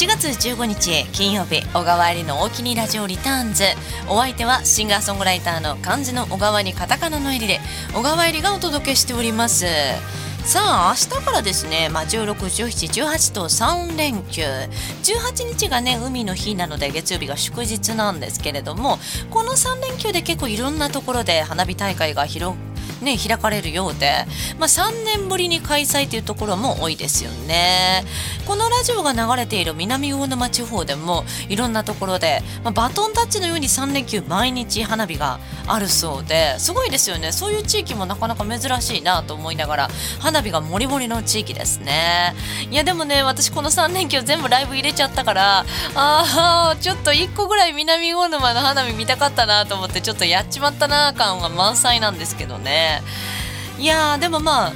7月15日金曜日小川入りの大きにラジオリターンズ。お相手はシンガーソングライターの漢字の小川にカタカナの入りで小川入りがお届けしております。さあ明日からですね、まあ、16、17、18と3連休。18日がね海の日なので月曜日が祝日なんですけれどもこの3連休で結構いろんなところで花火大会が広くね、開かれるようで、まあ、3年ぶりに開催というところも多いですよね。このラジオが流れている南魚沼地方でもいろんなところで、まあ、バトンタッチのように3連休毎日花火があるそうですごいですよね。そういう地域もなかなか珍しいなと思いながら花火がもりもりの地域ですね。いやでもね私この3連休全部ライブ入れちゃったからあーちょっと1個ぐらい南魚沼の花火見たかったなと思ってちょっとやっちまったな感は満載なんですけどね。いやでもまあ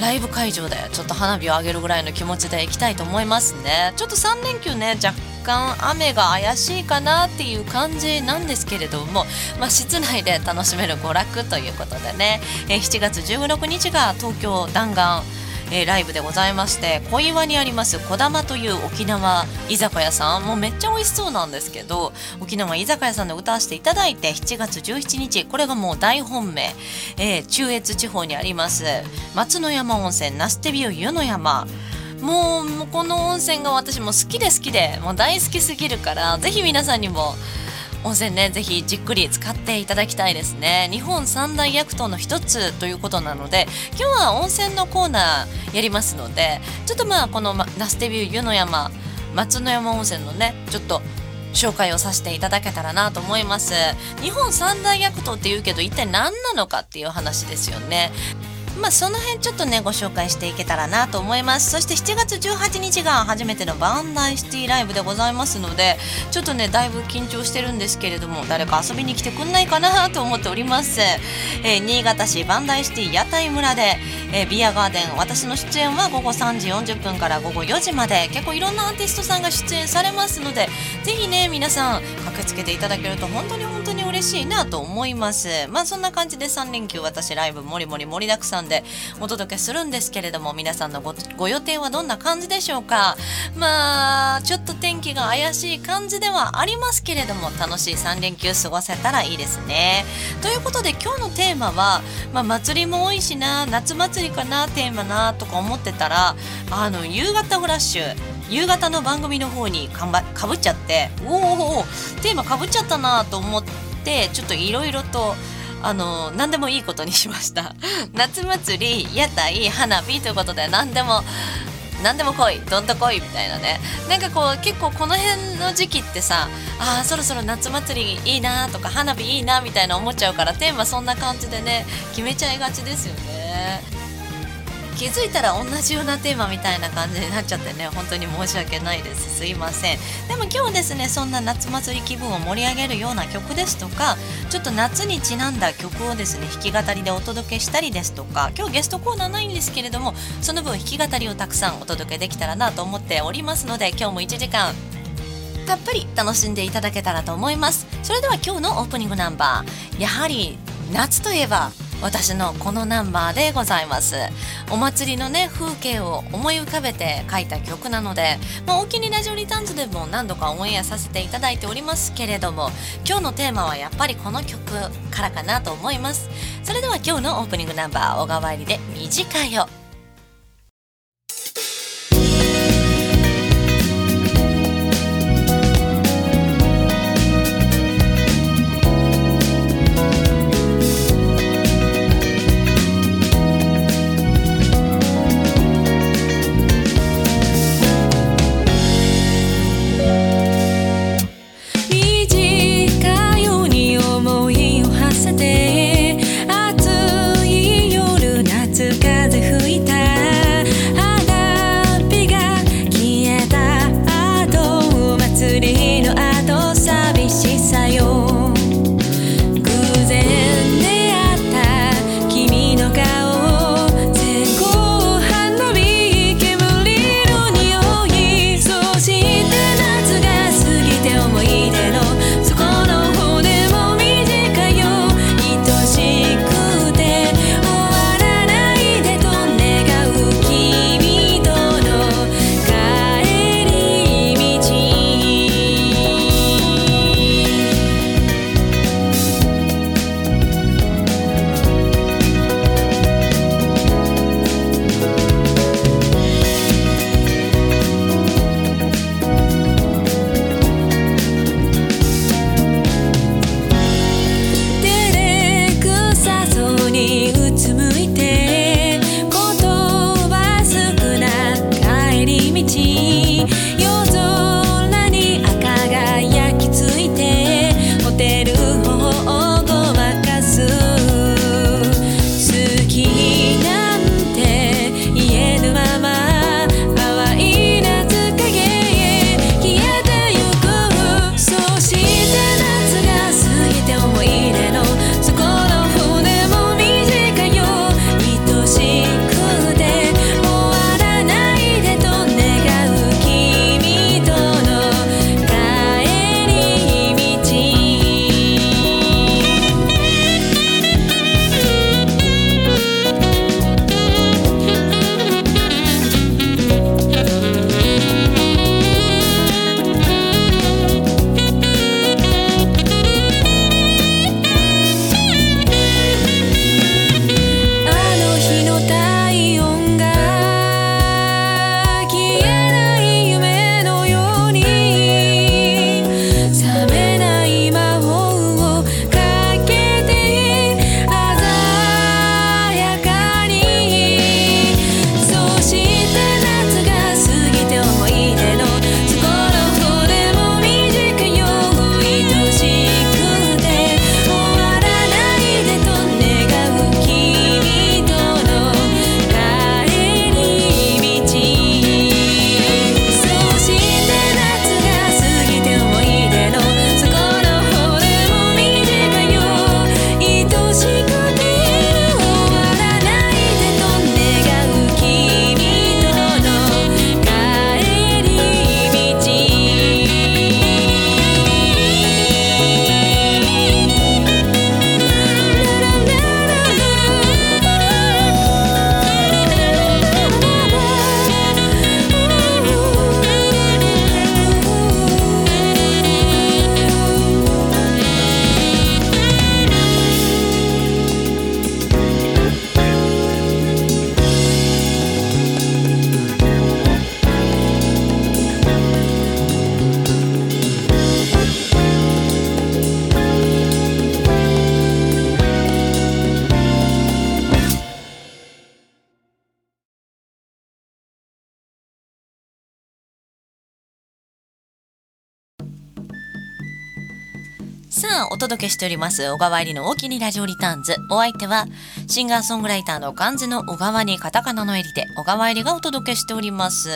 ライブ会場でちょっと花火を上げるぐらいの気持ちで行きたいと思いますね。ちょっと3連休ね若干雨が怪しいかなっていう感じなんですけれども、まあ、室内で楽しめる娯楽ということでね、え7月16日が東京弾丸えー、ライブでございまして小岩にありますこだまという沖縄居酒屋さん。もうめっちゃ美味しそうなんですけど沖縄居酒屋さんで歌わせていただいて7月17日これがもう大本命、えー、中越地方にあります松の山温泉ナステビオ湯の山。もうこの温泉が私も好きで好きでもう大好きすぎるからぜひ皆さんにも温泉ねぜひじっくり使っていただきたいですね。日本三大薬湯の一つということなので今日は温泉のコーナーやりますのでちょっとまあこのナステビュー湯の山松の山温泉のねちょっと紹介をさせていただけたらなと思います。日本三大薬湯って言うけど一体何なのかっていう話ですよね。まあ、その辺ちょっとねご紹介していけたらなと思います。そして7月18日が初めてのバンダイシティライブでございますのでちょっとねだいぶ緊張してるんですけれども誰か遊びに来てくんないかなと思っております、えー、新潟市バンダイシティ屋台村で、えー、ビアガーデン私の出演は午後3時40分から午後4時まで結構いろんなアーティストさんが出演されますのでぜひね皆さん駆けつけていただけると本当に本当に当に嬉しいなと思います。まあそんな感じで3連休私ライブもりもり盛りだくさんでお届けするんですけれども皆さんのご予定はどんな感じでしょうか。まあちょっと天気が怪しい感じではありますけれども楽しい3連休過ごせたらいいですね。ということで今日のテーマは、まあ、祭りも多いしな夏祭りかなテーマなとか思ってたらあの夕方フラッシュ。夕方の番組の方にかぶっちゃっておおおテーマかぶっちゃったなと思ってちょっといろいろとあの何でもいいことにしました。夏祭り屋台花火ということで何でも何でも来いどんと来いみたいなね。なんかこう結構この辺の時期ってさあーそろそろ夏祭りいいなとか花火いいなみたいな思っちゃうからテーマそんな感じでね決めちゃいがちですよね。気づいたら同じようなテーマみたいな感じになっちゃってね本当に申し訳ないです。すいません。でも今日ですねそんな夏祭り気分を盛り上げるような曲ですとかちょっと夏にちなんだ曲をですね弾き語りでお届けしたりですとか今日ゲストコーナーないんですけれどもその分弾き語りをたくさんお届けできたらなと思っておりますので今日も1時間たっぷり楽しんでいただけたらと思います。それでは今日のオープニングナンバー。やはり夏といえば私のこのナンバーでございます。お祭りのね風景を思い浮かべて書いた曲なので、まあ、お気にラジオリターンズでも何度かオンエアさせていただいておりますけれども今日のテーマはやっぱりこの曲からかなと思います。それでは今日のオープニングナンバー小川入りで短いよ。届けしております、小川入りの大きにラジオリターンズ。お相手は、シンガーソングライターの漢字の小川にカタカナの襟で、小川入りがお届けしております。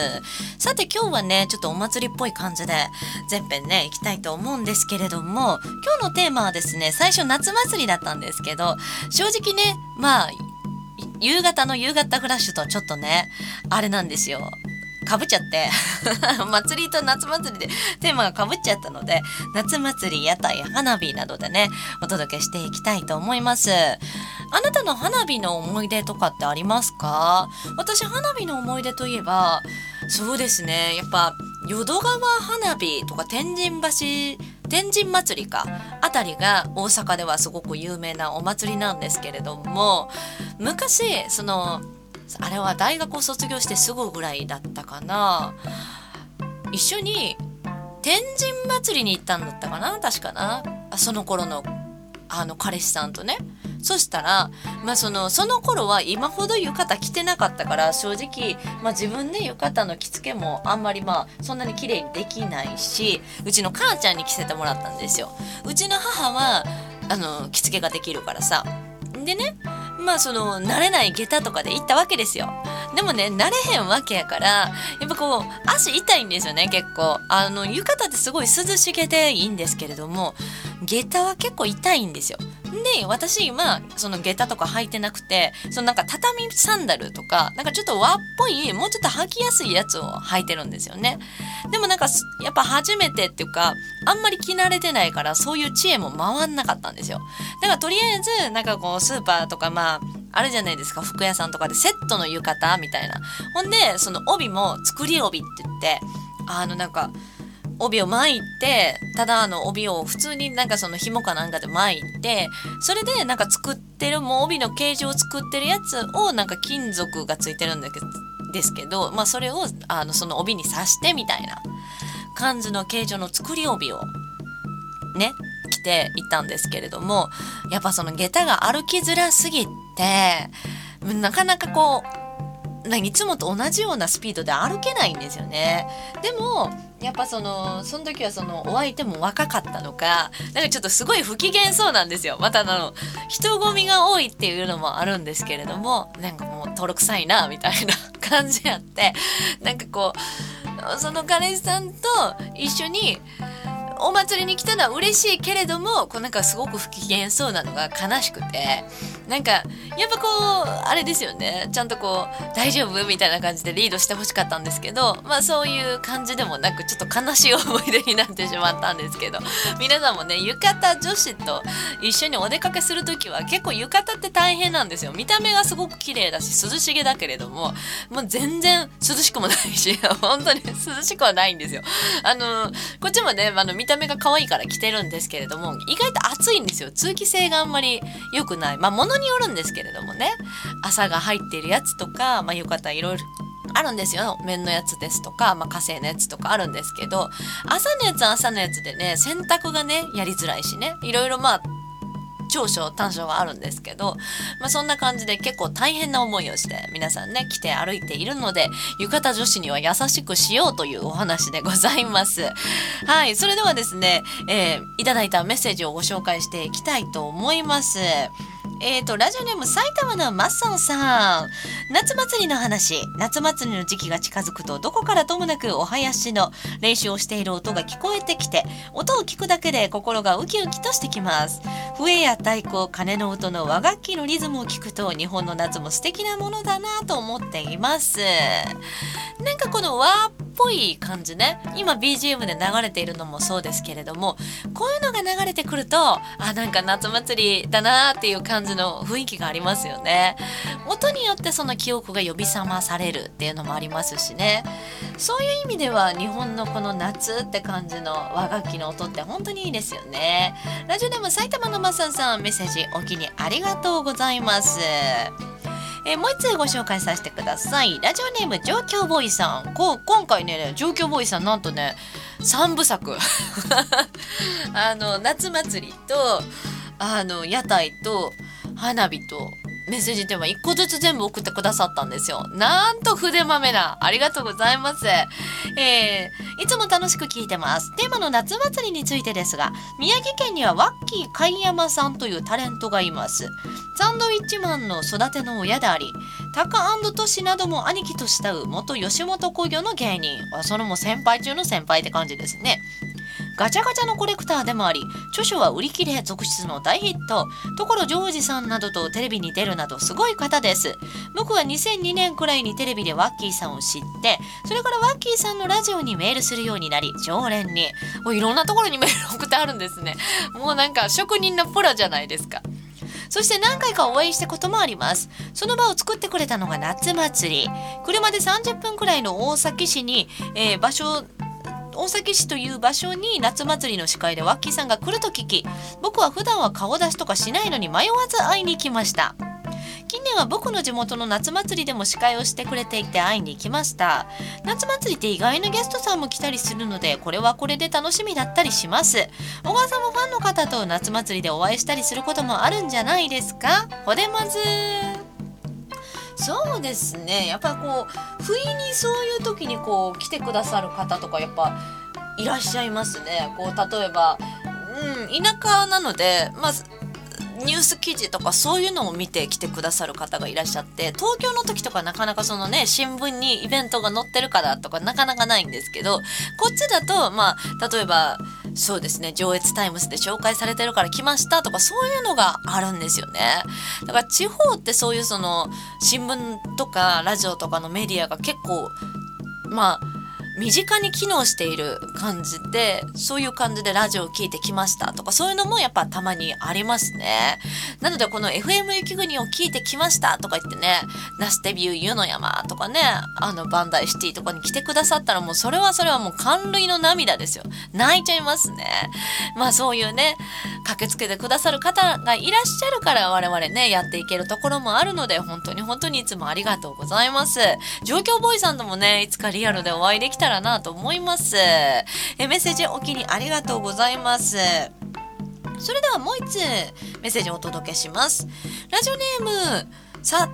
さて今日はね、ちょっとお祭りっぽい感じで、前編ね、行きたいと思うんですけれども、今日のテーマはですね、最初夏祭りだったんですけど、正直ね、まあ、夕方の夕方フラッシュとちょっとね、あれなんですよ。かぶっちゃって。祭りと夏祭りでテーマがかぶっちゃったので夏祭り屋台花火などでねお届けしていきたいと思います。あなたの花火の思い出とかってありますか？私花火の思い出といえばそうですねやっぱ淀川花火とか天神橋天神祭りかあたりが大阪ではすごく有名なお祭りなんですけれども昔そのあれは大学を卒業してすぐぐらいだったかな一緒に天神祭りに行ったんだったかな確かなその頃のあの彼氏さんとねそしたら、まあ、そのその頃は今ほど浴衣着てなかったから正直、まあ、自分で浴衣の着付けもあんまりまあそんなに綺麗にできないしうちの母ちゃんに着せてもらったんですよ。うちの母はあの着付けができるからさ。でねまあその慣れない下駄とかで行ったわけですよ。でもね慣れへんわけやからやっぱこう足痛いんですよね結構あの浴衣ってすごい涼しげでいいんですけれども下駄は結構痛いんですよで私今その下駄とか履いてなくてそのなんか畳サンダルとかなんかちょっと和っぽいもうちょっと履きやすいやつを履いてるんですよね。でもなんかやっぱ初めてっていうかあんまり着慣れてないからそういう知恵も回んなかったんですよ。だからとりあえずなんかこうスーパーとかまああるじゃないですか服屋さんとかでセットの浴衣みたいな。ほんでその帯も作り帯って言ってあのなんか帯を巻いてただあの帯を普通になんかその紐かなんかで巻いてそれでなんか作ってるもう帯の形状を作ってるやつをなんか金属がついてるんだけどですけど、まあ、それをあのその帯に刺してみたいな感じの形状の作り帯をね着ていたんですけれどもやっぱその下駄が歩きづらすぎてなかなかこういつもと同じようなスピードで歩けないんですよね。でもやっぱそのその時はそのお相手も若かったのかなんかちょっとすごい不機嫌そうなんですよまたあの人混みが多いっていうのもあるんですけれどもなんかもう登録臭いなみたいな感じやってなんかこうその彼氏さんと一緒にお祭りに来たのは嬉しいけれどもこうなんかすごく不機嫌そうなのが悲しくてなんかやっぱこうあれですよね。ちゃんとこう大丈夫みたいな感じでリードしてほしかったんですけどまあそういう感じでもなくちょっと悲しい思い出になってしまったんですけど皆さんもね浴衣女子と一緒にお出かけする時は結構浴衣って大変なんですよ。見た目がすごく綺麗だし涼しげだけれどももう全然涼しくもないし 本当に涼しくはないんですよ。あのこっちもねあの見た目が可愛いから着てるんですけれども意外と暑いんですよ。通気性があんまり良くない。まあ物によるんですけれどもね。朝が入っているやつとか、まあ、浴衣いろいろあるんですよ。綿のやつですとか、まあ、火星のやつとかあるんですけど朝のやつは朝のやつでね洗濯がねやりづらいしね。いろいろまあ長所短所はあるんですけど、まあ、そんな感じで結構大変な思いをして皆さんね来て歩いているので浴衣女子には優しくしようというお話でございます。はいそれではですね、えー、いただいたメッセージをご紹介していきたいと思います。えーと、ラジオネーム埼玉のマッソンさん。夏祭りの話。夏祭りの時期が近づくと、どこからともなくお囃子の練習をしている音が聞こえてきて、音を聞くだけで心がウキウキとしてきます。笛や太鼓、鐘の音の和楽器のリズムを聞くと、日本の夏も素敵なものだなと思っています。なんかこの和っぽい感じね。今 BGM で流れているのもそうですけれども、こういうのが流れてくると、あ、なんか夏祭りだなっていう感じの雰囲気がありますよね。音によってその記憶が呼び覚まされるっていうのもありますしね。そういう意味では日本のこの夏って感じの和楽器の音って本当にいいですよね。ラジオでも埼玉のまささんメッセージお気にありがとうございます。えー、もう一つご紹介させてください。ラジオネーム上京ボーイさん。こ今回ね、上京ボーイさんなんとね、3部作。あの、夏祭りと、あの、屋台と、花火と、メッセージテーマ1個ずつ全部送ってくださったんですよ。なんと筆まめな。ありがとうございます。えー、いつも楽しく聞いてます。テーマの夏祭りについてですが、宮城県にはワッキー貝山さんというタレントがいます。サンドウィッチマンの育ての親であり、タカトシなども兄貴と慕う元吉本興業の芸人。それも先輩中の先輩って感じですね。ガチャガチャのコレクターでもあり著書は売り切れ続出の大ヒット。所ジョージさんなどとテレビに出るなどすごい方です。僕は2002年くらいにテレビでワッキーさんを知ってそれからワッキーさんのラジオにメールするようになり常連に。いろんなところにメール送ってあるんですね。もうなんか職人のプロじゃないですか。そして何回かお会いしたこともあります。その場を作ってくれたのが夏祭り。車で30分くらいの大崎市に、えー、場所大崎市という場所に夏祭りの司会でワッキーさんが来ると聞き僕は普段は顔出しとかしないのに迷わず会いに行きました。近年は僕の地元の夏祭りでも司会をしてくれていて会いに行きました。夏祭りって意外なゲストさんも来たりするのでこれはこれで楽しみだったりします。小川さんもファンの方と夏祭りでお会いしたりすることもあるんじゃないですか？ほでまずそうですね。やっぱこう不意にそういう時にこう来てくださる方とかやっぱいらっしゃいますね。こう例えば、うん、田舎なのでまあニュース記事とかそういうのを見て来てくださる方がいらっしゃって東京の時とかなかなかそのね新聞にイベントが載ってるからとかなかなかないんですけどこっちだとまあ例えばそうですね上越タイムズで紹介されてるから来ましたとかそういうのがあるんですよね。だから地方ってそういうその新聞とかラジオとかのメディアが結構まあ身近に機能している感じでそういう感じでラジオを聴いてきましたとかそういうのもやっぱたまにありますね。なのでこの FM 雪国を聞いてきましたとか言ってねナスデビュー湯の山とかねあのバンダイシティとかに来てくださったらもうそれはそれはもう感涙の涙ですよ。泣いちゃいますね。まあそういうね駆けつけてくださる方がいらっしゃるから我々ねやっていけるところもあるので本当に本当にいつもありがとうございます。状況ボーイさんともねいつかリアルでお会いできたらなと思います。えメッセージお気にありがとうございます。それではもう一つメッセージをお届けします。ラジオネームさ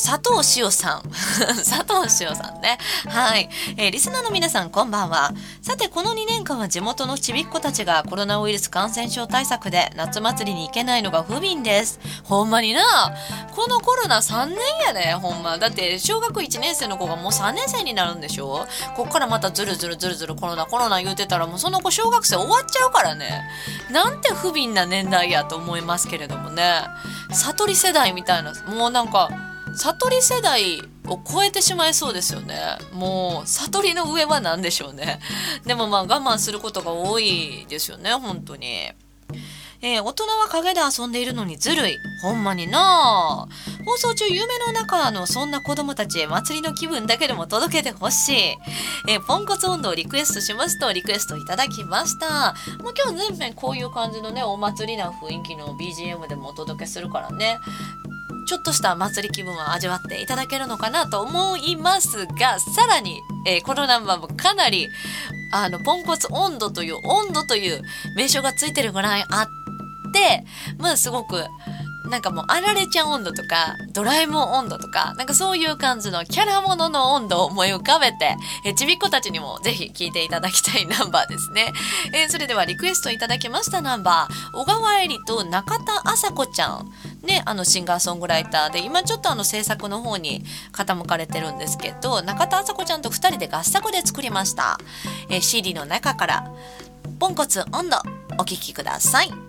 佐藤塩さん。佐藤塩さんね。はい、えー、リスナーの皆さん、こんばんは。さて、この2年間は地元のちびっ子たちがコロナウイルス感染症対策で夏祭りに行けないのが不憫です。ほんまにな。このコロナ3年やで、ほんま。だって、小学1年生の子がもう3年生になるんでしょ？こっからまたずるずるずるずるコロナコロナ言うてたらもうその子小学生終わっちゃうからね。なんて不憫な年代やと思いますけれどもね。悟り世代みたいな、もうなんか、悟り世代を超えてしまいそうですよねもう悟りの上は何でしょうねでもまあ我慢することが多いですよね本当にえー、大人は陰で遊んでいるのにずるい。ほんまにな放送中夢の中のそんな子供たちへ祭りの気分だけでも届けてほしい。えー、ポンコツ温度をリクエストしますとリクエストいただきました。もう今日全編こういう感じのね、お祭りな雰囲気の BGM でもお届けするからね。ちょっとした祭り気分を味わっていただけるのかなと思いますが、さらに、えー、このナンバーもかなり、あの、ポンコツ温度という、温度という名称がついてるぐらいあって、まあすごく、なんかもうあられちゃん温度とかドラえもん温度とかなんかそういう感じのキャラものの温度を思い浮かべてえちびっ子たちにもぜひ聴いていただきたいナンバーですね、えー、それではリクエストいただきましたナンバー小川えりと中田麻子ちゃん。ね、あのシンガーソングライターで今ちょっとあの制作の方に傾かれてるんですけど中田麻子ちゃんと2人で合作で作りました、えー、CD の中から「ポンコツ温度」お聴きください。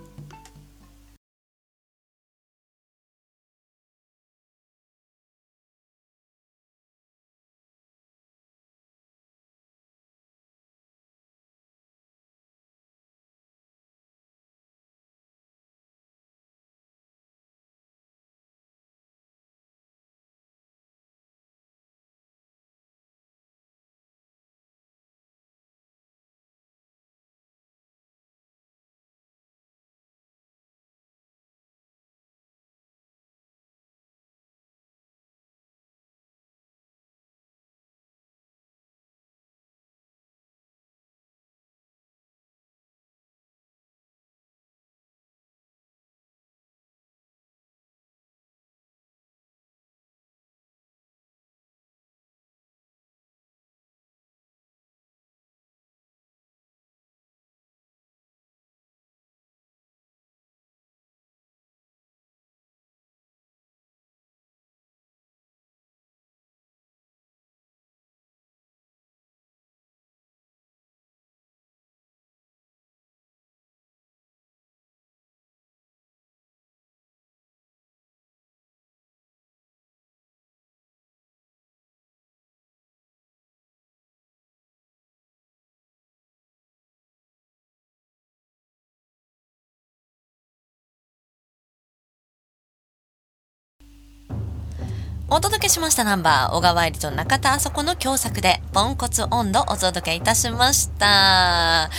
お届けしましたナンバー小川入りと中田あそこの共作でポンコツ温度お届けいたしました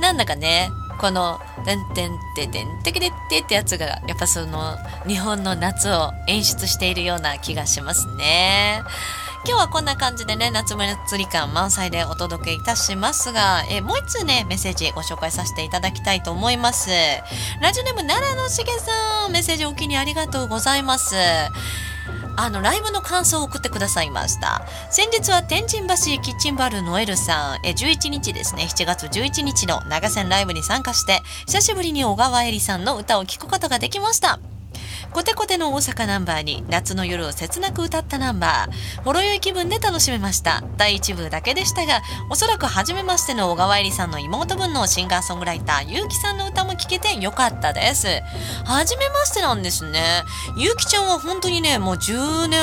なんだかねこの「てんてんててんてけてって」ってやつがやっぱその日本の夏を演出しているような気がしますね。今日はこんな感じでね、夏祭り感満載でお届けいたしますが、えもう一通ね、メッセージご紹介させていただきたいと思います。ラジオネーム奈良のしげさん、メッセージお気にありがとうございます。あのライブの感想を送ってくださいました。先日は天神橋キッチンバルノエルさん。え11日ですね。7月11日の長線ライブに参加して久しぶりに小川恵里さんの歌を聴くことができました。コテコテの大阪ナンバーに夏の夜を切なく歌ったナンバーほろ酔い気分で楽しめました。第1部だけでしたがおそらく初めましての小川入りさんの妹分のシンガーソングライターゆうきさんの歌も聴けてよかったです。初めましてなんですね。ゆうきちゃんは本当にねもう10年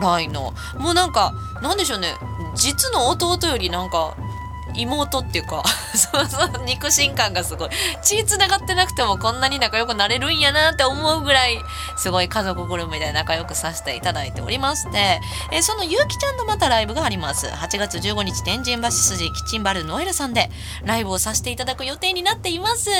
来のもうなんかなんでしょうね。実の弟よりなんか妹っていうか そうそう肉親感がすごい。血繋がってなくてもこんなに仲良くなれるんやなって思うぐらいすごい家族ぐるみで仲良くさせていただいておりまして、えー、そのゆうきちゃんのまたライブがあります。8月15日天神橋筋キッチンバルノエルさんでライブをさせていただく予定になっています。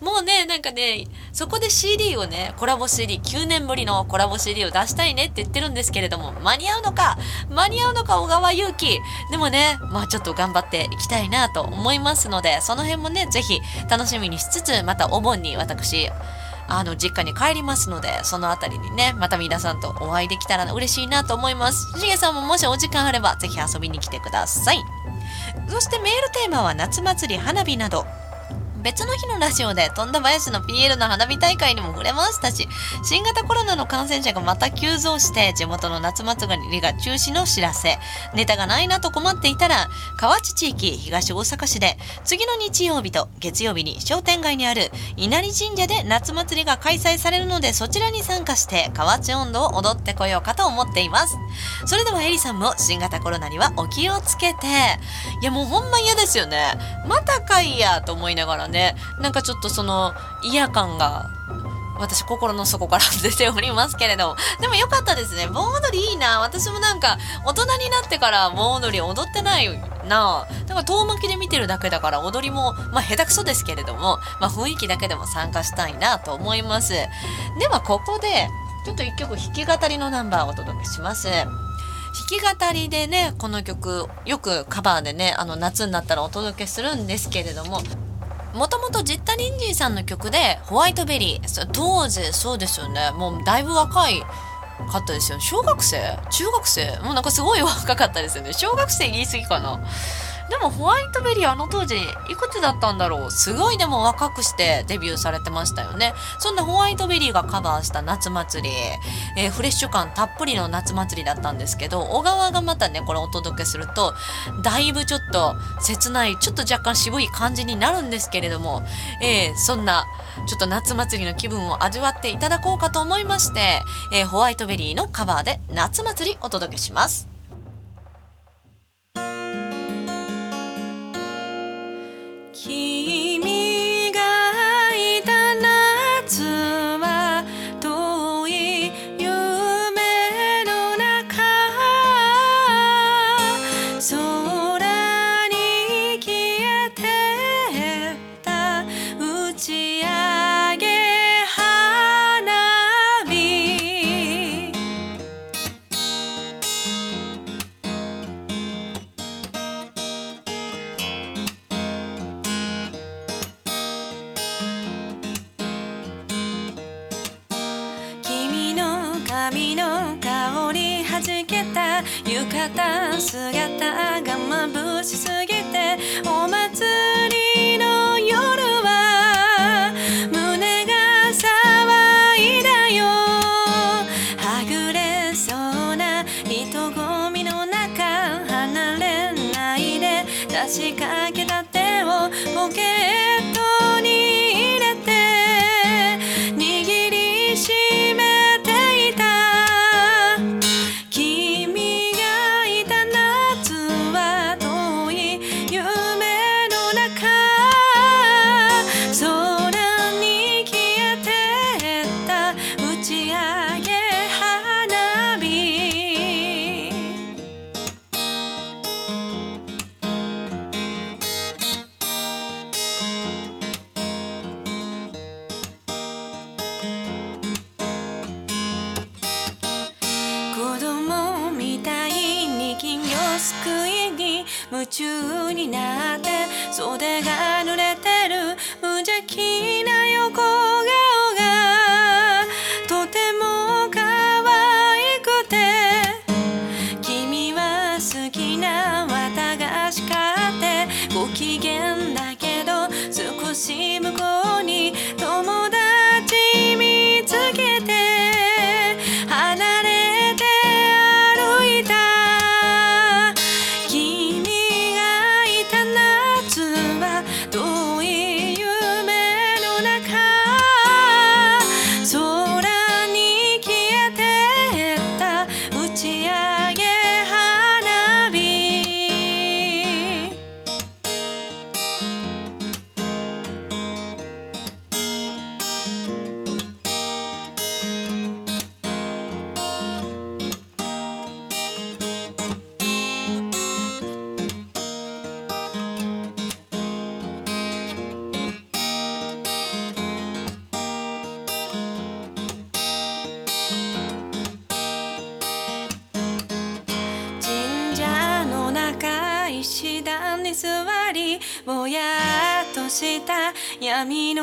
もうねなんかねそこで CD をねコラボ CD9 年ぶりのコラボ CD を出したいねって言ってるんですけれども間に合うのか間に合うのか小川祐希。でもねまあちょっと頑張っていきたいなと思いますのでその辺もね是非楽しみにしつつまたお盆に私あの実家に帰りますのでその辺りにねまた皆さんとお会いできたら嬉しいなと思います。しげさんももしお時間あれば是非遊びに来てください。そしてメールテーマは夏祭り花火など。別の日のラジオで富田林の PL の花火大会にも触れましたし新型コロナの感染者がまた急増して地元の夏祭りが中止の知らせネタがないなと困っていたら河内地域東大阪市で次の日曜日と月曜日に商店街にある稲荷神社で夏祭りが開催されるのでそちらに参加して河内温度を踊ってこようかと思っています。それではエリさんも新型コロナにはお気をつけて。いやもうほんま嫌ですよね。またかいやと思いながらね。でなんかちょっとその嫌感が私心の底から出ておりますけれども。でも良かったですね。盆踊りいいな。私もなんか大人になってから盆踊り踊ってないな。だから遠巻きで見てるだけだから踊りもまあ下手くそですけれども、まあ、雰囲気だけでも参加したいなと思います。ではここでちょっと一曲弾き語りのナンバーをお届けします。弾き語りでねこの曲よくカバーでねあの夏になったらお届けするんですけれどももともとジッタリンジーさんの曲でホワイトベリー。当時そうですよね。もうだいぶ若いかったですよ小学生？中学生？もうなんかすごい若かったですよね。小学生言い過ぎかな。でもホワイトベリーあの当時いくつだったんだろう？すごいでも若くしてデビューされてましたよね。そんなホワイトベリーがカバーした夏祭り、えー、フレッシュ感たっぷりの夏祭りだったんですけど小川がまたねこれお届けするとだいぶちょっと切ないちょっと若干渋い感じになるんですけれども、えー、そんなちょっと夏祭りの気分を味わっていただこうかと思いまして、えー、ホワイトベリーのカバーで夏祭りお届けします。he 夢中になって袖が濡れてる無邪気な横顔。闇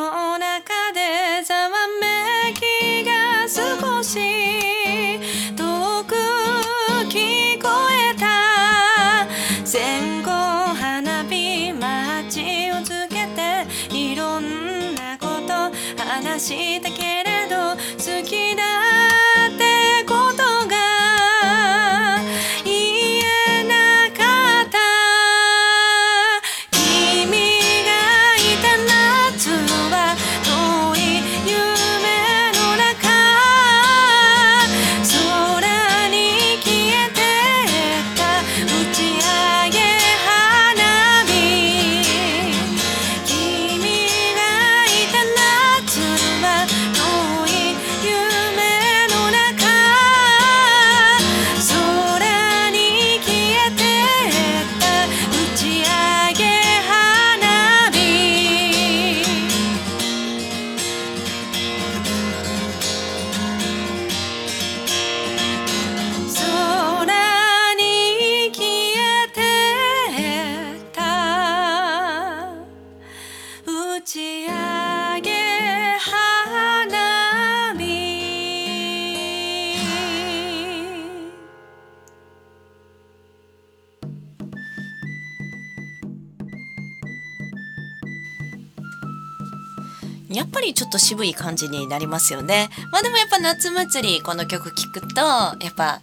ちょっと渋い感じになりますよね。まあでもやっぱ夏祭りこの曲聴くとやっぱあ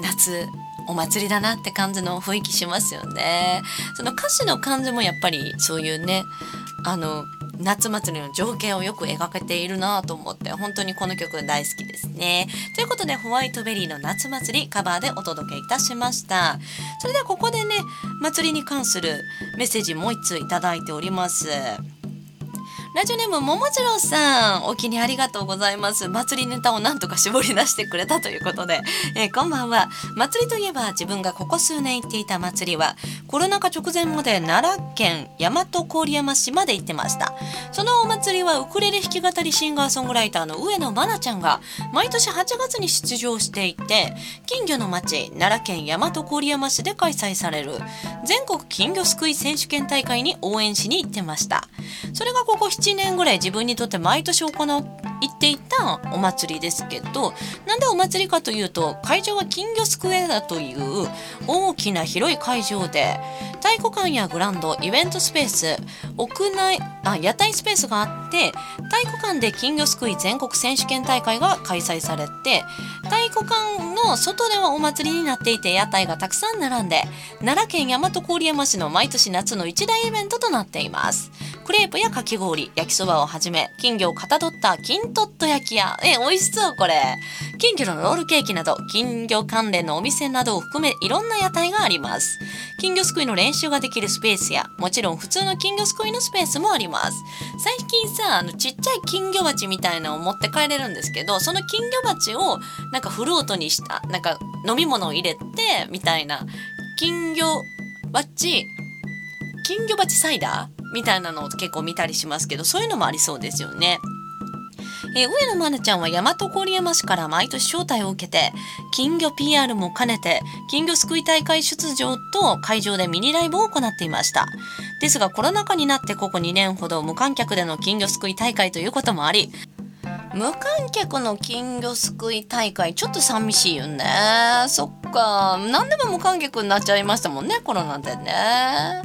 夏お祭りだなって感じの雰囲気しますよね。その歌詞の感じもやっぱりそういうねあの夏祭りの情景をよく描けているなと思って本当にこの曲大好きですね。ということでホワイトベリーの夏祭りカバーでお届けいたしました。それではここでね祭りに関するメッセージもう一通いただいております。ラジオネームももちろさんお気にありがとうございます。祭りネタをなんとか絞り出してくれたということで、えーこんばんは。祭りといえば自分がここ数年行っていた祭りはコロナ禍直前まで奈良県大和郡山市まで行ってました。そのお祭りはウクレレ弾き語りシンガーソングライターの上野真奈ちゃんが毎年8月に出場していて金魚の町奈良県大和郡山市で開催される全国金魚すくい選手権大会に応援しに行ってました。それがここ7年ぐらい自分にとって毎年行っていたお祭りですけどなんでお祭りかというと会場は金魚すくえだという大きな広い会場で体育館やグランドイベントスペース屋内あ屋台スペースがあって体育館で金魚すくい全国選手権大会が開催されて体育館の外ではお祭りになっていて屋台がたくさん並んで奈良県大和郡山市の毎年夏の一大イベントとなっています。クレープやかき氷焼きそばをはじめ金魚をかたどった金トット焼きやえ美味しそうこれ。金魚のロールケーキなど金魚関連のお店などを含めいろんな屋台があります。金魚すくいの練習ができるスペースやもちろん普通の金魚すくいのスペースもあります。最近さあのちっちゃい金魚鉢みたいなのを持って帰れるんですけどその金魚鉢をなんかフルートにしたなんか飲み物を入れてみたいな金魚鉢金魚鉢サイダーみたいなのを結構見たりしますけどそういうのもありそうですよね。えー、上野愛菜ちゃんは大和郡山市から毎年招待を受けて金魚 PR も兼ねて金魚すくい大会出場と会場でミニライブを行っていました。ですがコロナ禍になってここ2年ほど無観客での金魚すくい大会ということもあり無観客の金魚すくい大会ちょっと寂しいよね。そっか。何でも無観客になっちゃいましたもんねコロナでね。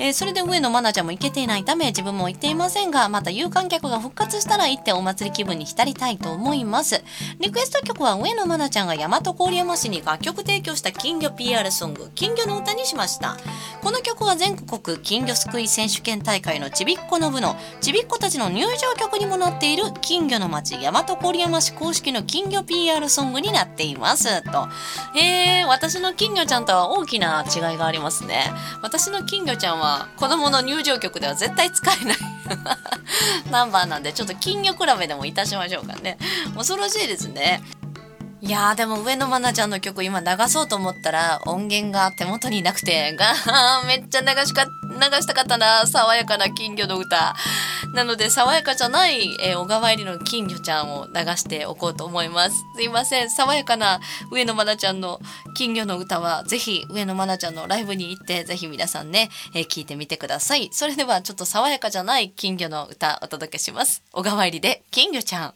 えー、それで上野愛菜ちゃんも行けていないため自分も行っていませんがまた有観客が復活したら行ってお祭り気分に浸りたいと思います。リクエスト曲は上野愛菜ちゃんが大和郡山市に楽曲提供した金魚 PR ソング金魚の歌にしました。この曲は全国金魚すくい選手権大会のちびっこの部のちびっこたちの入場曲にもなっている金魚のの町大和郡山市公式の金魚 PR ソングになっています。と。えー、私の金魚ちゃんとは大きな違いがありますね。私の金魚ちゃんは子供の入場曲では絶対使えない。ナンバーなんでちょっと金魚比べでもいたしましょうかね。恐ろしいですね。いやーでも上野愛菜ちゃんの曲今流そうと思ったら音源が手元になくてが めっちゃ流しか流したかったな爽やかな金魚の歌。なので爽やかじゃない、えー、小川入りの金魚ちゃんを流しておこうと思います。すいません爽やかな上野愛菜ちゃんの金魚の歌はぜひ上野愛菜ちゃんのライブに行ってぜひ皆さんね、えー、聞いてみてください。それではちょっと爽やかじゃない金魚の歌お届けします。小川入りで金魚ちゃん。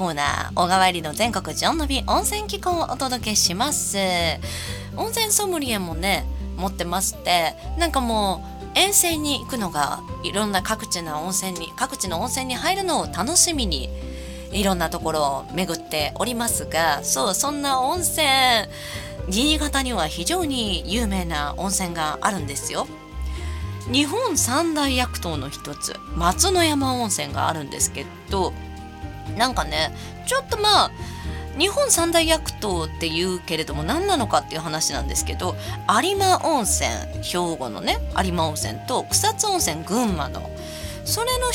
コーナー小川入りの全国ジョンノビ温泉機構をお届けします。温泉ソムリエもね持ってましてなんかもう遠征に行くのがいろんな各地の温泉に各地の温泉に入るのを楽しみにいろんなところを巡っておりますがそうそんな温泉新潟には非常に有名な温泉があるんですよ。日本三大薬湯の一つ松の山温泉があるんですけどなんかねちょっとまあ日本三大薬湯っていうけれども何なのかっていう話なんですけど有馬温泉兵庫のね有馬温泉と草津温泉群馬のそれの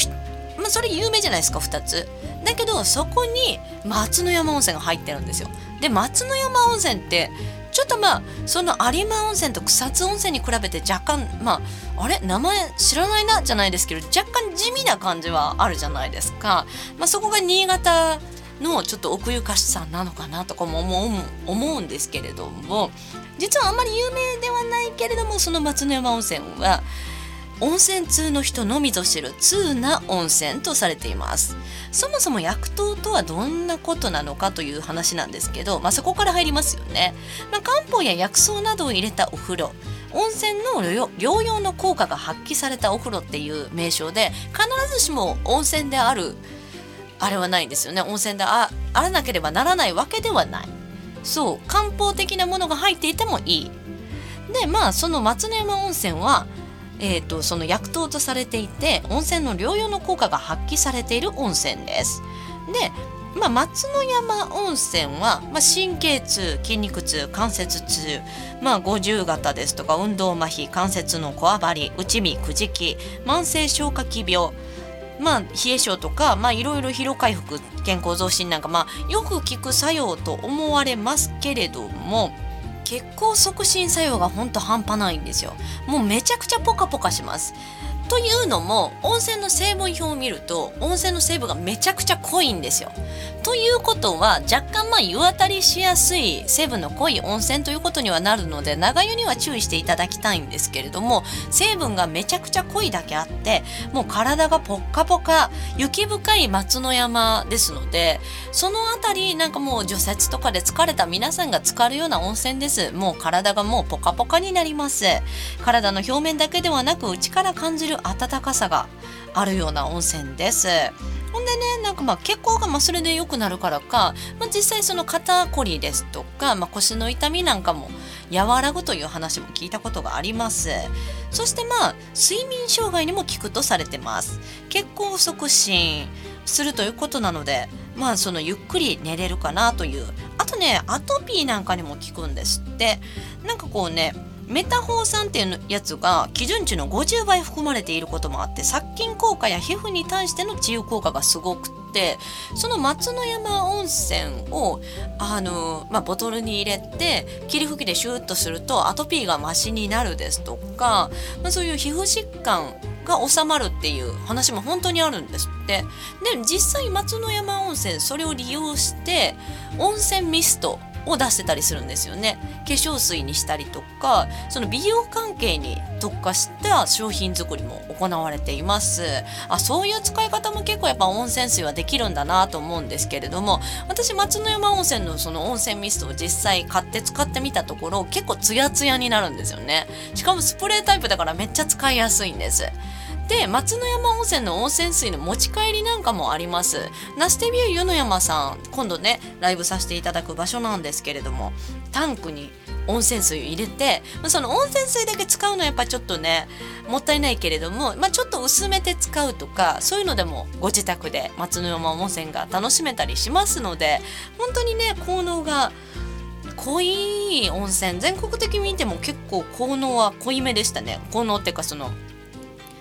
まあ、それ有名じゃないですか2つ。だけどそこに松の山温泉が入ってるんですよ。で松の山温泉ってちょっとまあその有馬温泉と草津温泉に比べて若干まああれ？名前知らないな？じゃないですけど若干地味な感じはあるじゃないですか、まあ、そこが新潟のちょっと奥ゆかしさなのかなとかも思う思うんですけれども。実はあんまり有名ではないけれどもその松の山温泉は温泉通の人のみぞ知る通な温泉とされています。そもそも薬湯とはどんなことなのかという話なんですけど、まあ、そこから入りますよね、まあ、漢方や薬草などを入れたお風呂。温泉の療養の効果が発揮されたお風呂っていう名称で必ずしも温泉であるあれはないんですよね。温泉であらなければならないわけではない。そう。漢方的なものが入っていてもいい。でまあその松の山温泉はえーと、その薬湯とされていて温泉の療養の効果が発揮されている温泉です。で、まあ、松の山温泉は、まあ、神経痛筋肉痛関節痛、まあ、五十肩ですとか運動麻痺関節のこわばり内身くじき慢性消化器病まあ、冷え性とか、まあ、いろいろ疲労回復健康増進なんか、まあ、よく効く作用と思われますけれども血行促進作用がほんと半端ないんですよ。もうめちゃくちゃポカポカします。というのも温泉の成分表を見ると温泉の成分がめちゃくちゃ濃いんですよ。ということは若干まあ湯あたりしやすい成分の濃い温泉ということにはなるので長湯には注意していただきたいんですけれども成分がめちゃくちゃ濃いだけあってもう体がポッカポカ雪深い松の山ですのでその辺りなんかもう除雪とかで疲れた皆さんが浸かるような温泉です。もう体がもうポカポカになります。体の表面だけではなく内から感じる温かさがあるような温泉です。ほんでねなんかまあ血行がまそれで良くなるからか、まあ、実際その肩こりですとか、まあ、腰の痛みなんかも和らぐという話も聞いたことがあります。そしてまあ睡眠障害にも効くとされてます。血行促進するということなのでまあそのゆっくり寝れるかなという。あとねアトピーなんかにも効くんですって。なんかこうねメタホー酸っていうやつが基準値の50倍含まれていることもあって殺菌効果や皮膚に対しての治癒効果がすごくてその松の山温泉をあの、まあ、ボトルに入れて霧吹きでシューッとするとアトピーがマシになるですとか、まあ、そういう皮膚疾患が収まるっていう話も本当にあるんですって。で実際松の山温泉それを利用して温泉ミストを出してたりするんですよね。化粧水にしたりとかその美容関係に特化した商品作りも行われています。あそういう使い方も結構やっぱ温泉水はできるんだなと思うんですけれども私松の山温泉のその温泉ミストを実際買って使ってみたところ結構ツヤツヤになるんですよね。しかもスプレータイプだからめっちゃ使いやすいんです。で松の山温泉の温泉水の持ち帰りなんかもあります。ナステビュー湯の山さん今度ねライブさせていただく場所なんですけれどもタンクに温泉水を入れてその温泉水だけ使うのはやっぱちょっとねもったいないけれども、まあ、ちょっと薄めて使うとかそういうのでもご自宅で松の山温泉が楽しめたりしますので本当にね効能が濃い温泉全国的に見ても結構効能は濃いめでしたね。効能っていうかその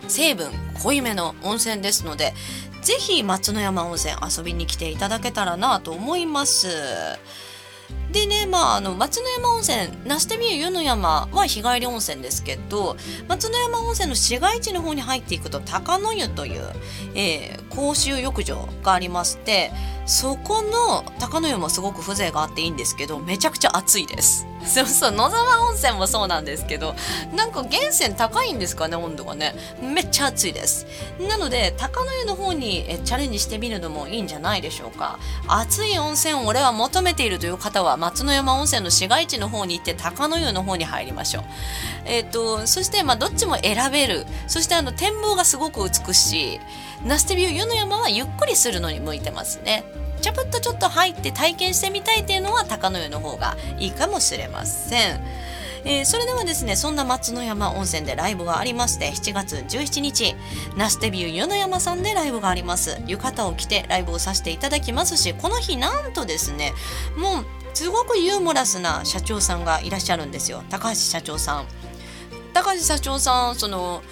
成分濃いめの温泉ですので是非松の山温泉遊びに来ていただけたらなと思います。でね、まあ、あの松の山温泉那須手見湯の山は日帰り温泉ですけど松の山温泉の市街地の方に入っていくと高野湯という、えー、公衆浴場がありましてそこの高野湯もすごく風情があっていいんですけどめちゃくちゃ暑いです。そうそう野沢温泉もそうなんですけどなんか源泉高いんですかね温度がね。めっちゃ暑いです。なので高野湯の方にえチャレンジしてみるのもいいんじゃないでしょうか。暑い温泉を俺は求めているという方は松の山温泉の市街地の方に行って高野湯の方に入りましょう。えっ、ー、とそしてまあどっちも選べる。そしてあの展望がすごく美しい。ナステビュー湯の山はゆっくりするのに向いてますね。ちゃぶっとちょっと入って体験してみたいっていうのは高野湯の方がいいかもしれません。えー、それではですねそんな松の山温泉でライブがありまして7月17日ナステビュー湯の山さんでライブがあります。浴衣を着てライブをさせていただきますしこの日なんとですねもうすごくユーモラスな社長さんがいらっしゃるんですよ。高橋社長さん。高橋社長さんその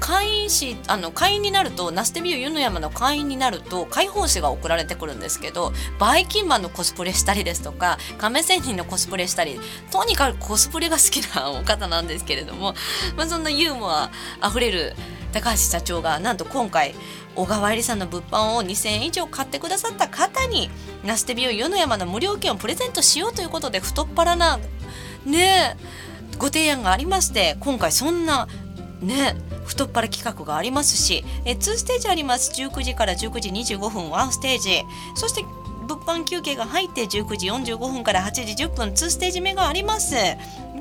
会員誌あの会員になるとナステビュー湯の山の会員になると解放誌が送られてくるんですけどバイキンマンのコスプレしたりですとか亀仙人のコスプレしたりとにかくコスプレが好きなお方なんですけれども、まあ、そんなユーモアあふれる高橋社長がなんと今回小川入さんの物販を2000円以上買ってくださった方にナステビュー湯の山の無料券をプレゼントしようということで太っ腹なねえご提案がありまして今回そんなね太っ腹企画がありますしえ2ステージあります。19時から19時25分1ステージ。そして物販休憩が入って19時45分から8時10分2ステージ目があります。ぜ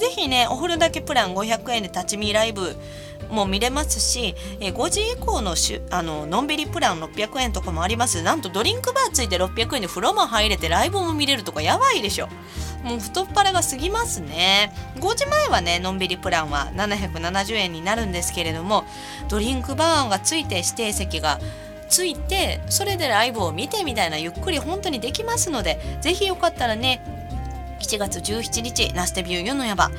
ひねお風呂だけプラン500円で立ち見ライブも見れますし、え5時以降のしゅあののんびりプラン600円とかもあります。なんとドリンクバーついて600円で風呂も入れてライブも見れるとかやばいでしょ。もう太っ腹が過ぎますね。5時前はねのんびりプランは770円になるんですけれどもドリンクバーがついて指定席がついてそれでライブを見てみたいなゆっくり本当にできますのでぜひよかったらね7月17日ラステビュー湯の山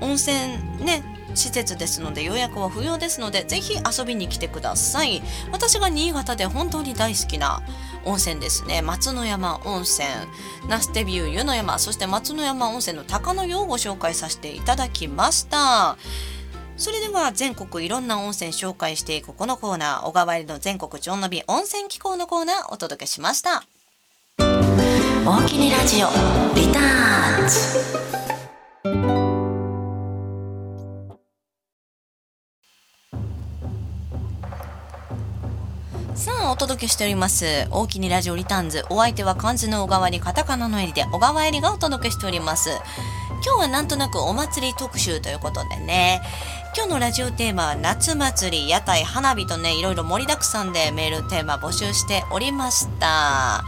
温泉ね施設ですので予約は不要ですのでぜひ遊びに来てください。私が新潟で本当に大好きな温泉ですね。松の山温泉ナステビュー湯の山そして松の山温泉の高野湯をご紹介させていただきました。それでは全国いろんな温泉紹介していくこのコーナー小川入りの全国ちょんのび温泉機構のコーナーお届けしました。大きにラジオリターンズ。さあお届けしております。大きにラジオリターンズ。お相手は漢字の小川にカタカナの襟で小川襟がお届けしております。今日はなんとなくお祭り特集ということでね。今日のラジオテーマは夏祭り屋台花火とねいろいろ盛りだくさんでメールテーマ募集しておりました。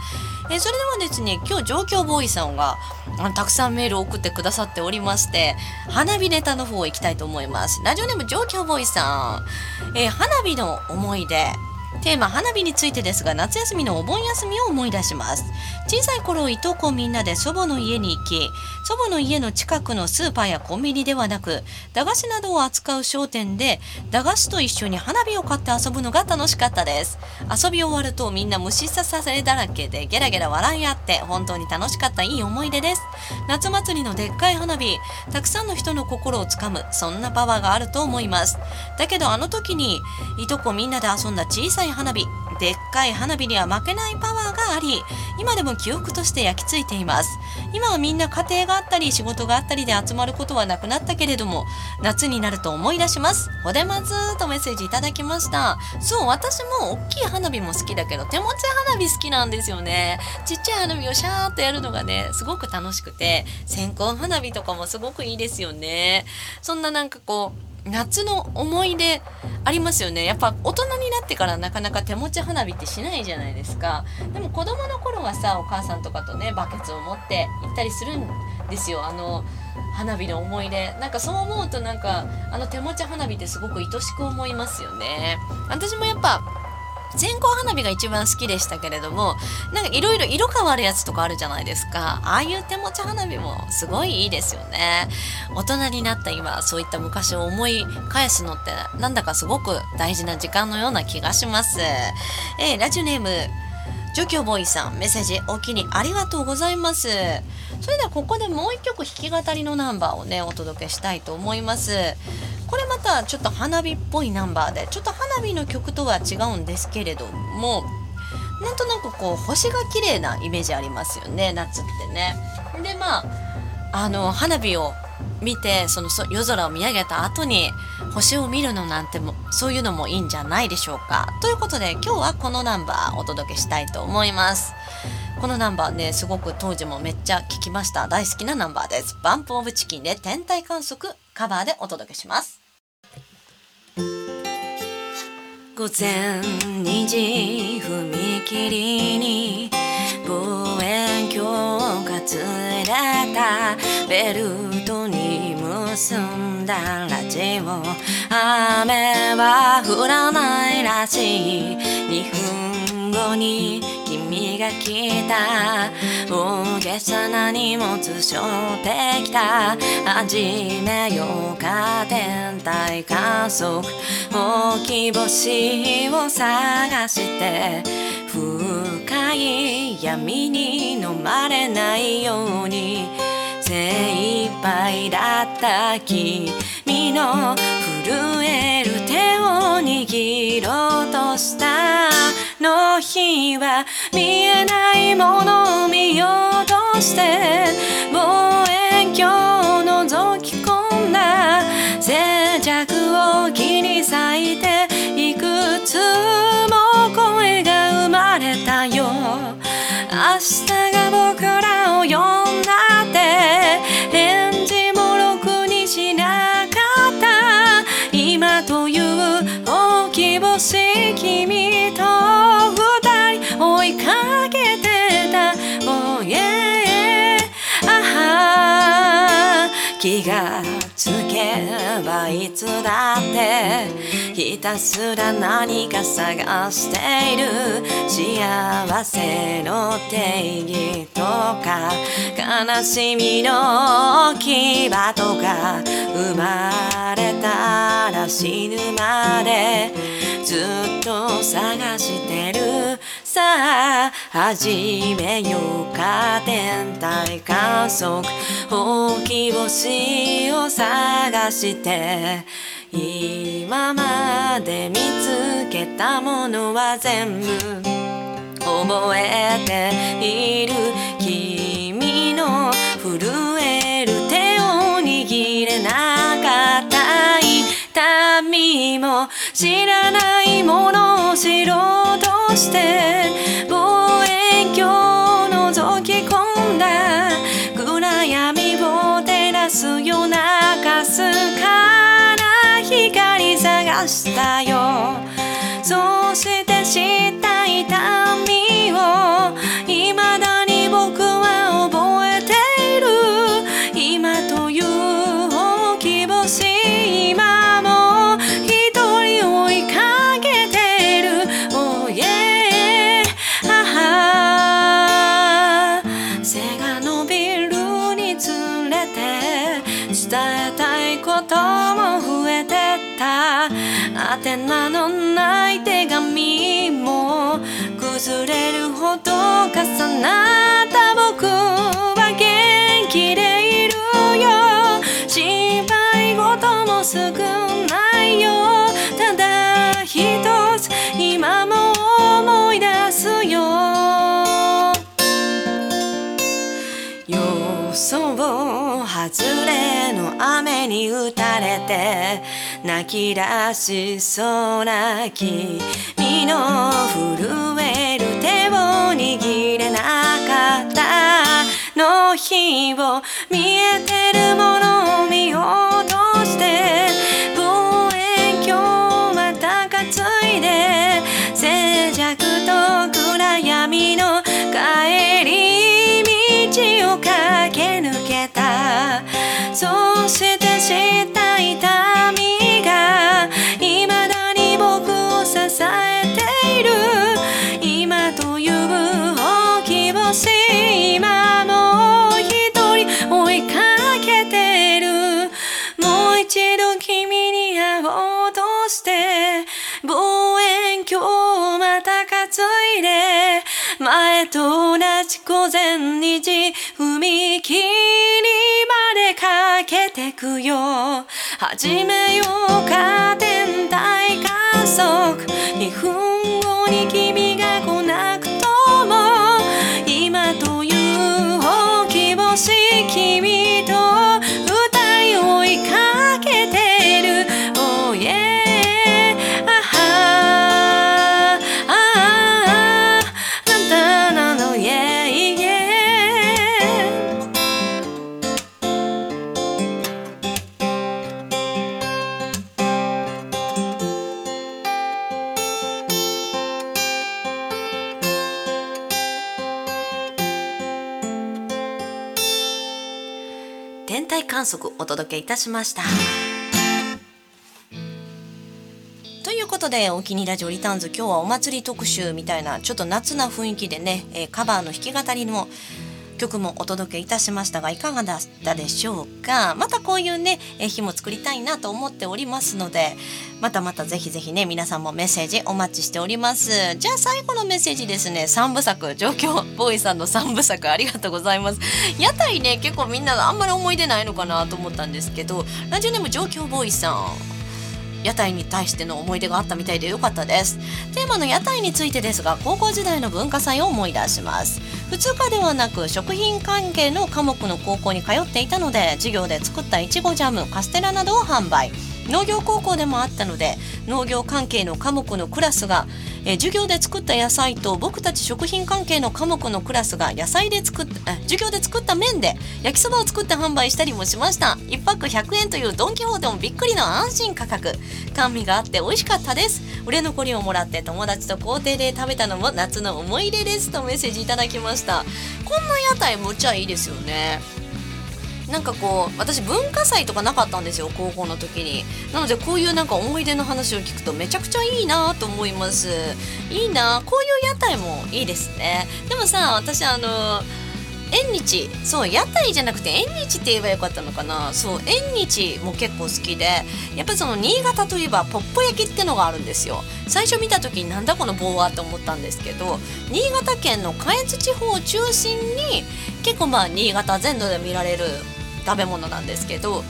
えそれではですね今日状況ボーイさんがあたくさんメールを送ってくださっておりまして花火ネタの方行きたいと思います。ラジオネーム状況ボーイさん、え花火の思い出。テーマ花火についてですが夏休みのお盆休みを思い出します。小さい頃いとこみんなで祖母の家に行き祖母の家の近くのスーパーやコンビニではなく駄菓子などを扱う商店で駄菓子と一緒に花火を買って遊ぶのが楽しかったです。遊び終わるとみんな虫刺されだらけでゲラゲラ笑い合って本当に楽しかったいい思い出です。夏祭りのでっかい花火たくさんの人の心をつかむそんなパワーがあると思います。だけどあの時にいとこみんなで遊んだ小さい花火でっかい花火には負けないパワーがあり今でも記憶として焼き付いています。今はみんな家庭があったり仕事があったりで集まることはなくなったけれども夏になると思い出します。ほでまずとメッセージいただきました。そう私も大きい花火も好きだけど手持ち花火好きなんですよね。ちっちゃい花火をシャーっとやるのがねすごく楽しくて線香花火とかもすごくいいですよね。そんななんかこう夏の思い出ありますよね。やっぱ大人になってからなかなか手持ち花火ってしないじゃないですか。でも子供の頃はさお母さんとかとねバケツを持って行ったりするんですよ。あの花火の思い出。なんかそう思うとなんかあの手持ち花火ってすごく愛しく思いますよね。私もやっぱ線香花火が一番好きでしたけれどもなんかいろいろ色変わるやつとかあるじゃないですか。ああいう手持ち花火もすごいいいですよね。大人になった今そういった昔を思い返すのってなんだかすごく大事な時間のような気がします、えー、ラジオネームジョキョボーイさんメッセージお気にありがとうございますそれではここでもう一曲弾き語りのナンバーをねお届けしたいと思いますこれまたちょっと花火っぽいナンバーでちょっと花火の曲とは違うんですけれどもなんとなくこう星が綺麗なイメージありますよね夏ってね。でまああの花火を見てその夜空を見上げた後に星を見るのなんてもそういうのもいいんじゃないでしょうか。ということで今日はこのナンバーお届けしたいと思います。このナンバーねすごく当時もめっちゃ聴きました大好きなナンバーですバンプオブチキンで天体観測カバーでお届けします午前2時踏切に望遠鏡がつれたベルトに結んだラジオ雨は降らないらしい2分後に君が来た。大げさな荷物背負ってきた。始めようか天体観測大きい星を探して深い闇に飲まれないように。精一杯だった君の震える手を握ろうとしたの日は見えないものを見ようとして望遠鏡を覗き込んだ静寂を切り裂いていくつも声が生まれたよ。明日が僕らを呼ん気がつけばいつだってひたすら何か探している。幸せの定義とか悲しみの牙とか生まれたら死ぬまでずっと探してる。さあ始めようか天体観測大き星を探して今まで見。つけたものは全部覚えている君の震える手を握れなかった痛みも知らないものを知ろうして望遠鏡を覗き込んだ。暗闇を照らす夜中すかな光探したよ。雨に打たれて泣き出しそうな君の震える手を握れなかった。の日を見えてるものを見ようと踏切までかけてくよ。始めようか天体観測。3足お届けいたしました。ということで、お気に入りラジオリターンズ、今日はお祭り特集みたいな、ちょっと夏な雰囲気でね、えー、カバーの弾き語りの曲もお届けいたしましたがいかがだったでしょうか？またこういうね日も作りたいなと思っておりますのでまたまたぜひぜひね皆さんもメッセージお待ちしております。じゃあ最後のメッセージですね。3部作状況ボーイさんの3部作ありがとうございます。屋台ね結構みんなあんまり思い出ないのかなと思ったんですけどラジオネーム状況ボーイさん。屋台に対しての思い出があったみたいでよかったです。テーマの屋台についてですが高校時代の文化祭を思い出します。普通科ではなく食品関係の科目の高校に通っていたので授業で作ったいちごジャムカステラなどを販売。農業高校でもあったので農業関係の科目のクラスが、え授業で作った野菜と僕たち食品関係の科目のクラスが野菜で作った授業で作った麺で焼きそばを作って販売したりもしました。1パック100円というドン・キホーテもびっくりの安心価格。甘味があって美味しかったです。売れ残りをもらって友達と校庭で食べたのも夏の思い出です。とメッセージいただきました。こんな屋台むちゃいいですよね。なんかこう私文化祭とかなかったんですよ高校の時に。なのでこういうなんか思い出の話を聞くとめちゃくちゃいいなと思います。いいなこういう屋台もいいですね。でもさ私あの縁日そう屋台じゃなくて縁日って言えばよかったのかな。そう縁日も結構好きでやっぱりその新潟といえばポッポ焼きってのがあるんですよ。最初見た時になんだこの棒はと思ったんですけど新潟県の下越地方を中心に結構まあ新潟全土で見られる食べ物なんですけど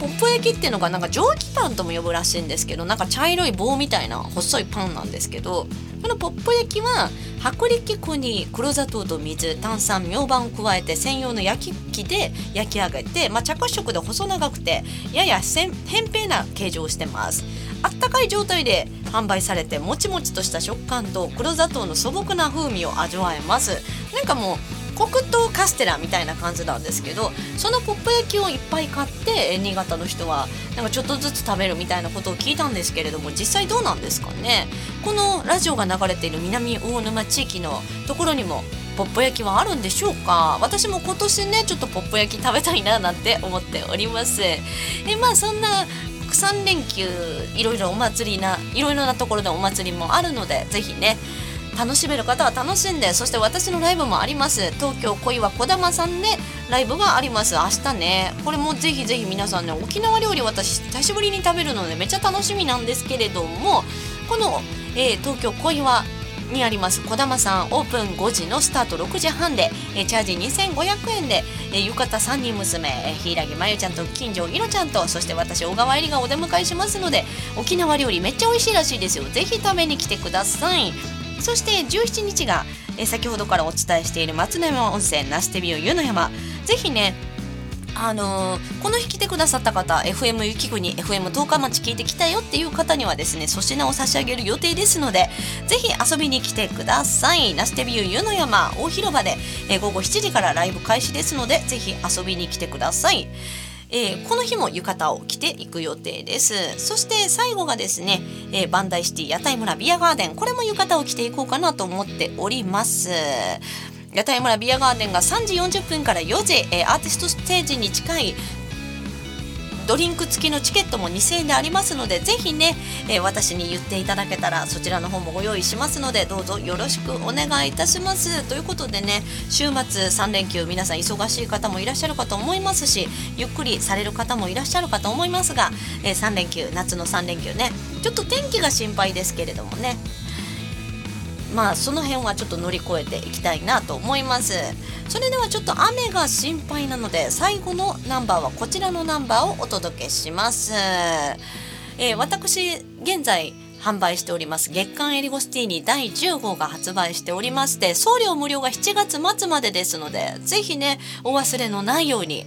ポッポ焼きっていうのがなんか蒸気パンとも呼ぶらしいんですけどなんか茶色い棒みたいな細いパンなんですけどこのポッポ焼きは薄力粉に黒砂糖と水炭酸ミョウバンを加えて専用の焼き器で焼き上げて、まあ、茶褐色で細長くてやや扁平な形状をしてます。あったかい状態で販売されてもちもちとした食感と黒砂糖の素朴な風味を味わえます。なんかもう黒糖カステラみたいな感じなんですけどそのポップ焼きをいっぱい買って新潟の人はなんかちょっとずつ食べるみたいなことを聞いたんですけれども実際どうなんですかね。このラジオが流れている南大沼地域のところにもポップ焼きはあるんでしょうか。私も今年ねちょっとポップ焼き食べたいななんて思っております。えまあそんな3連休いろいろお祭りないろいろなところでお祭りもあるのでぜひね楽しめる方は楽しんでそして私のライブもあります。東京恋はこだまさんでライブがあります。明日ね。これもぜひぜひ皆さんね沖縄料理私久しぶりに食べるのでめっちゃ楽しみなんですけれどもこの、えー、東京恋はにあります。こだまさんオープン5時のスタート6時半で、えチャージ2500円で、え浴衣3人娘、え柊まゆちゃんと近所いろちゃんとそして私小川えりがお出迎えしますので沖縄料理めっちゃ美味しいらしいですよ。ぜひ食べに来てください。そして17日が、え先ほどからお伝えしている松の山温泉那須手ビュー湯の山。ぜひねあのー、この日来てくださった方 FM 雪国 FM 十日町聞いてきたよっていう方にはですね粗品を差し上げる予定ですのでぜひ遊びに来てください。ナステビュー湯の山大広場で、えー、午後7時からライブ開始ですのでぜひ遊びに来てください。えー、この日も浴衣を着ていく予定です。そして最後がですね、えー、バンダイシティ屋台村ビアガーデン。これも浴衣を着ていこうかなと思っております。屋台村ビアガーデンが3時40分から4時、えー、アーティストステージに近いドリンク付きのチケットも2000円でありますのでぜひね、えー、私に言っていただけたらそちらの方もご用意しますのでどうぞよろしくお願いいたします。ということでね週末3連休皆さん忙しい方もいらっしゃるかと思いますしゆっくりされる方もいらっしゃるかと思いますが、えー、3連休夏の3連休ねちょっと天気が心配ですけれどもねまあその辺はちょっと乗り越えていきたいなと思います。それではちょっと雨が心配なので最後のナンバーはこちらのナンバーをお届けします、えー、私現在販売しております月刊エリゴスティーニ第10号が発売しておりまして送料無料が7月末までですのでぜひねお忘れのないように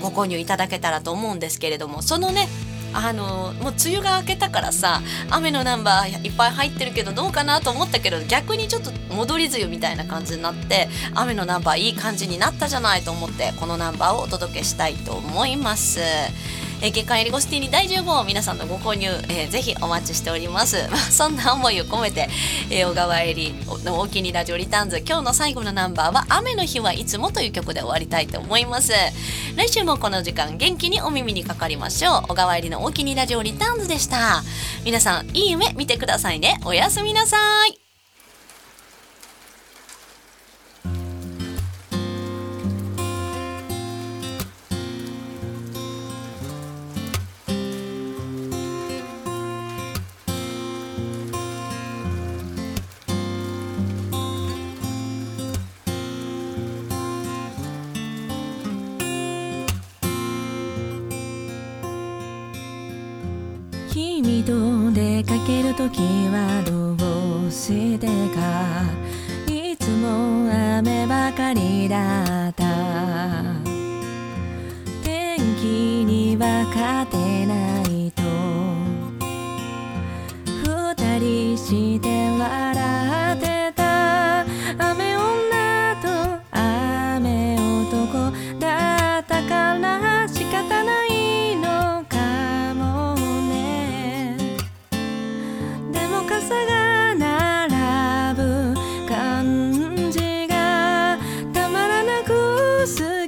ご購入いただけたらと思うんですけれどもそのねあのもう梅雨が明けたからさ雨のナンバーいっぱい入ってるけどどうかなと思ったけど逆にちょっと戻り梅雨みたいな感じになって雨のナンバーいい感じになったじゃないと思ってこのナンバーをお届けしたいと思います。えー、月刊エリゴシティに大丈夫を皆さんのご購入、えー、ぜひお待ちしております、そんな思いを込めて、えー、小川えりの大きにラジオリターンズ今日の最後のナンバーは雨の日はいつもという曲で終わりたいと思います。来週もこの時間元気にお耳にかかりましょう。小川えりの大きにラジオリターンズでした。皆さんいい夢見てくださいね。おやすみなさい。く